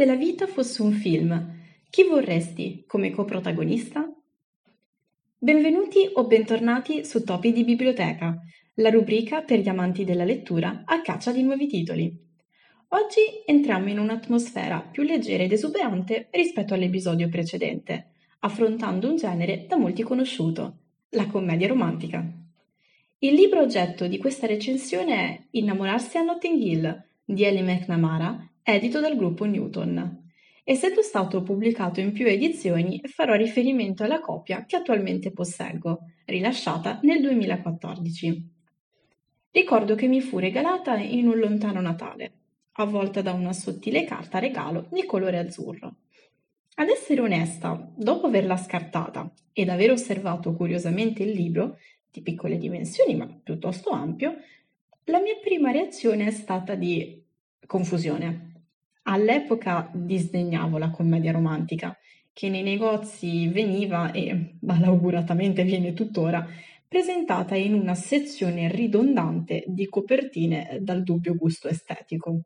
Se la vita fosse un film, chi vorresti come coprotagonista? Benvenuti o bentornati su Topi di Biblioteca, la rubrica per gli amanti della lettura a caccia di nuovi titoli. Oggi entriamo in un'atmosfera più leggera ed esuberante rispetto all'episodio precedente, affrontando un genere da molti conosciuto, la commedia romantica. Il libro oggetto di questa recensione è Innamorarsi a Notting Hill di Ellie McNamara edito dal gruppo Newton. Essendo stato pubblicato in più edizioni, farò riferimento alla copia che attualmente posseggo, rilasciata nel 2014. Ricordo che mi fu regalata in un lontano Natale, avvolta da una sottile carta regalo di colore azzurro. Ad essere onesta, dopo averla scartata ed aver osservato curiosamente il libro, di piccole dimensioni ma piuttosto ampio, la mia prima reazione è stata di confusione. All'epoca disdegnavo la commedia romantica, che nei negozi veniva e malauguratamente viene tuttora presentata in una sezione ridondante di copertine dal dubbio gusto estetico.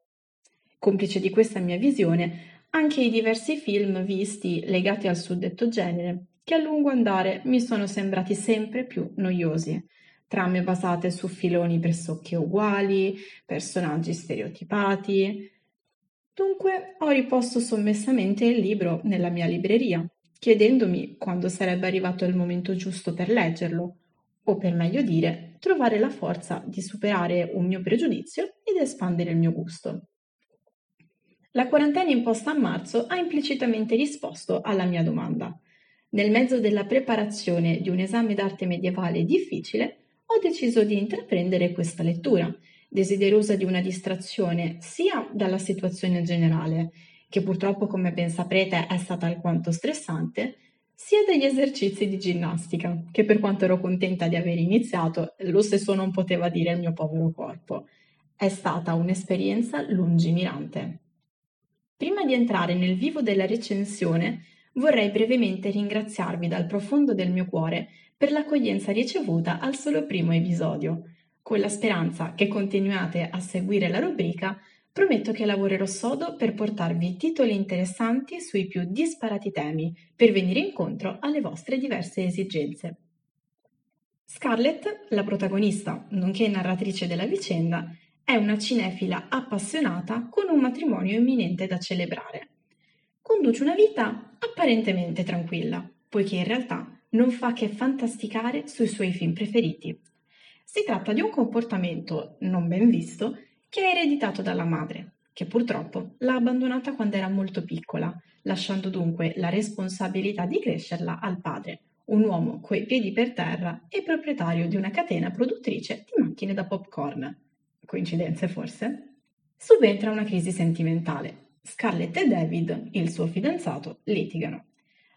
Complice di questa mia visione anche i diversi film visti legati al suddetto genere, che a lungo andare mi sono sembrati sempre più noiosi. Trame basate su filoni pressoché uguali, personaggi stereotipati, Dunque ho riposto sommessamente il libro nella mia libreria, chiedendomi quando sarebbe arrivato il momento giusto per leggerlo, o per meglio dire, trovare la forza di superare un mio pregiudizio ed espandere il mio gusto. La quarantena imposta a marzo ha implicitamente risposto alla mia domanda. Nel mezzo della preparazione di un esame d'arte medievale difficile, ho deciso di intraprendere questa lettura desiderosa di una distrazione sia dalla situazione generale, che purtroppo come ben saprete è stata alquanto stressante, sia dagli esercizi di ginnastica, che per quanto ero contenta di aver iniziato, lo stesso non poteva dire il mio povero corpo. È stata un'esperienza lungimirante. Prima di entrare nel vivo della recensione, vorrei brevemente ringraziarvi dal profondo del mio cuore per l'accoglienza ricevuta al solo primo episodio. Con la speranza che continuate a seguire la rubrica, prometto che lavorerò sodo per portarvi titoli interessanti sui più disparati temi, per venire incontro alle vostre diverse esigenze. Scarlett, la protagonista, nonché narratrice della vicenda, è una cinefila appassionata con un matrimonio imminente da celebrare. Conduce una vita apparentemente tranquilla, poiché in realtà non fa che fantasticare sui suoi film preferiti. Si tratta di un comportamento non ben visto che è ereditato dalla madre, che purtroppo l'ha abbandonata quando era molto piccola, lasciando dunque la responsabilità di crescerla al padre, un uomo coi piedi per terra e proprietario di una catena produttrice di macchine da popcorn. Coincidenze forse? Subentra una crisi sentimentale. Scarlett e David, il suo fidanzato, litigano.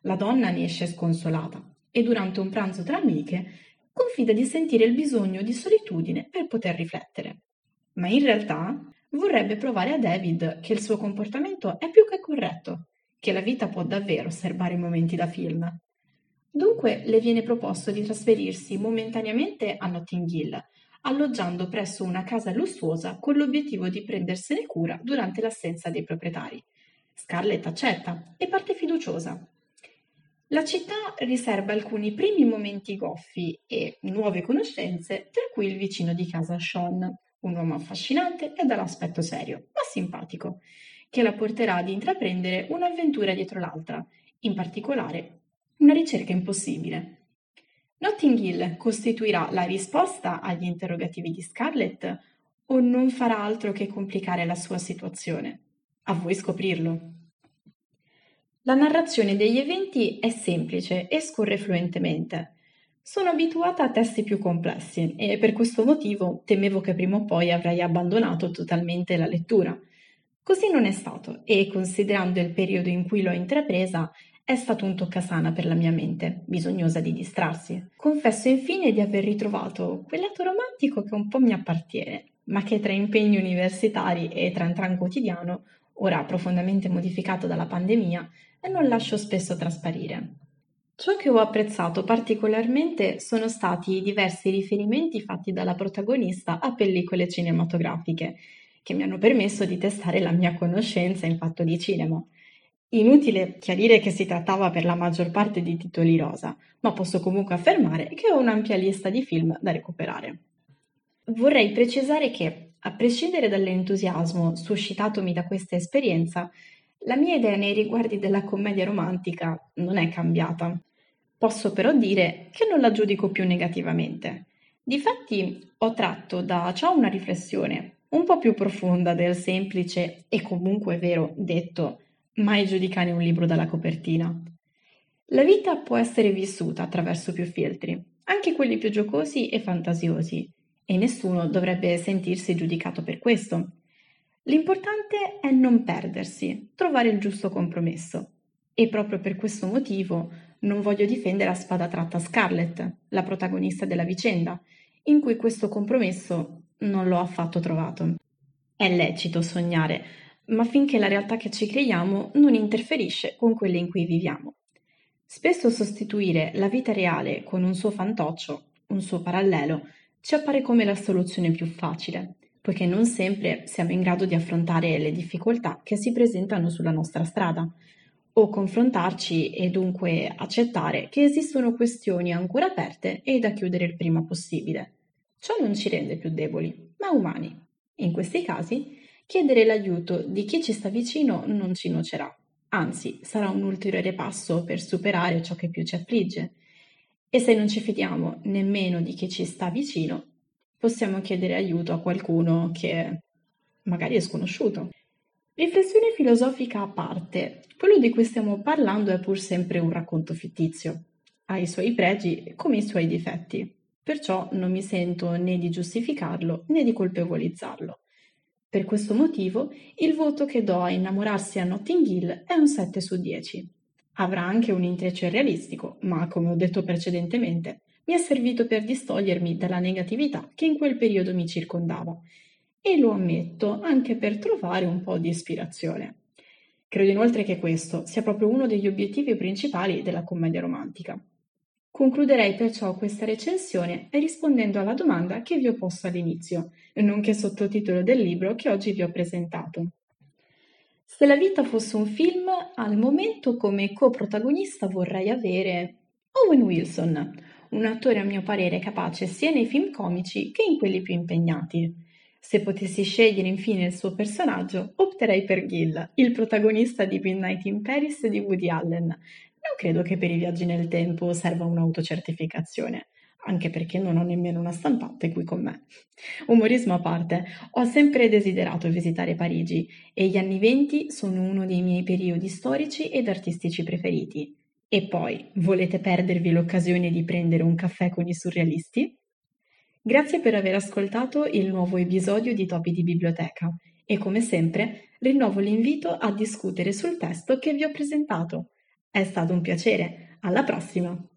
La donna ne esce sconsolata e durante un pranzo tra amiche confida di sentire il bisogno di solitudine per poter riflettere. Ma in realtà vorrebbe provare a David che il suo comportamento è più che corretto, che la vita può davvero serbare momenti da film. Dunque le viene proposto di trasferirsi momentaneamente a Notting Hill, alloggiando presso una casa lussuosa con l'obiettivo di prendersene cura durante l'assenza dei proprietari. Scarlett accetta e parte fiduciosa, la città riserva alcuni primi momenti goffi e nuove conoscenze, tra cui il vicino di casa Sean, un uomo affascinante e dall'aspetto serio, ma simpatico, che la porterà ad intraprendere un'avventura dietro l'altra, in particolare una ricerca impossibile. Notting Hill costituirà la risposta agli interrogativi di Scarlett o non farà altro che complicare la sua situazione? A voi scoprirlo. La narrazione degli eventi è semplice e scorre fluentemente. Sono abituata a testi più complessi e per questo motivo temevo che prima o poi avrei abbandonato totalmente la lettura. Così non è stato e considerando il periodo in cui l'ho intrapresa è stato un toccasana per la mia mente, bisognosa di distrarsi. Confesso infine di aver ritrovato quel lato romantico che un po' mi appartiene, ma che tra impegni universitari e tran tran quotidiano, ora profondamente modificato dalla pandemia, e non lascio spesso trasparire. Ciò che ho apprezzato particolarmente sono stati i diversi riferimenti fatti dalla protagonista a pellicole cinematografiche, che mi hanno permesso di testare la mia conoscenza in fatto di cinema. Inutile chiarire che si trattava per la maggior parte di titoli rosa, ma posso comunque affermare che ho un'ampia lista di film da recuperare. Vorrei precisare che, a prescindere dall'entusiasmo suscitatomi da questa esperienza, la mia idea nei riguardi della commedia romantica non è cambiata. Posso però dire che non la giudico più negativamente. Difatti ho tratto da ciò una riflessione un po' più profonda del semplice e comunque vero detto mai giudicare un libro dalla copertina. La vita può essere vissuta attraverso più filtri, anche quelli più giocosi e fantasiosi, e nessuno dovrebbe sentirsi giudicato per questo. L'importante è non perdersi, trovare il giusto compromesso. E proprio per questo motivo non voglio difendere a spada tratta Scarlett, la protagonista della vicenda, in cui questo compromesso non l'ho affatto trovato. È lecito sognare, ma finché la realtà che ci creiamo non interferisce con quelle in cui viviamo. Spesso sostituire la vita reale con un suo fantoccio, un suo parallelo, ci appare come la soluzione più facile, poiché non sempre siamo in grado di affrontare le difficoltà che si presentano sulla nostra strada, o confrontarci e dunque accettare che esistono questioni ancora aperte e da chiudere il prima possibile. Ciò non ci rende più deboli, ma umani. In questi casi Chiedere l'aiuto di chi ci sta vicino non ci nuocerà, anzi sarà un ulteriore passo per superare ciò che più ci affligge. E se non ci fidiamo nemmeno di chi ci sta vicino, possiamo chiedere aiuto a qualcuno che magari è sconosciuto. Riflessione filosofica a parte, quello di cui stiamo parlando è pur sempre un racconto fittizio. Ha i suoi pregi come i suoi difetti, perciò non mi sento né di giustificarlo né di colpevolizzarlo. Per questo motivo, il voto che do a innamorarsi a Notting Hill è un 7 su 10. Avrà anche un intreccio realistico, ma come ho detto precedentemente, mi è servito per distogliermi dalla negatività che in quel periodo mi circondava e lo ammetto anche per trovare un po' di ispirazione. Credo inoltre che questo sia proprio uno degli obiettivi principali della commedia romantica. Concluderei perciò questa recensione rispondendo alla domanda che vi ho posto all'inizio, nonché sottotitolo del libro che oggi vi ho presentato. Se la vita fosse un film, al momento come coprotagonista vorrei avere Owen Wilson, un attore a mio parere capace sia nei film comici che in quelli più impegnati. Se potessi scegliere infine il suo personaggio, opterei per Gil, il protagonista di Midnight in Paris di Woody Allen, non credo che per i viaggi nel tempo serva un'autocertificazione, anche perché non ho nemmeno una stampante qui con me. Umorismo a parte, ho sempre desiderato visitare Parigi e gli anni venti sono uno dei miei periodi storici ed artistici preferiti. E poi, volete perdervi l'occasione di prendere un caffè con i surrealisti? Grazie per aver ascoltato il nuovo episodio di Topi di Biblioteca e come sempre rinnovo l'invito a discutere sul testo che vi ho presentato. È stato un piacere. Alla prossima!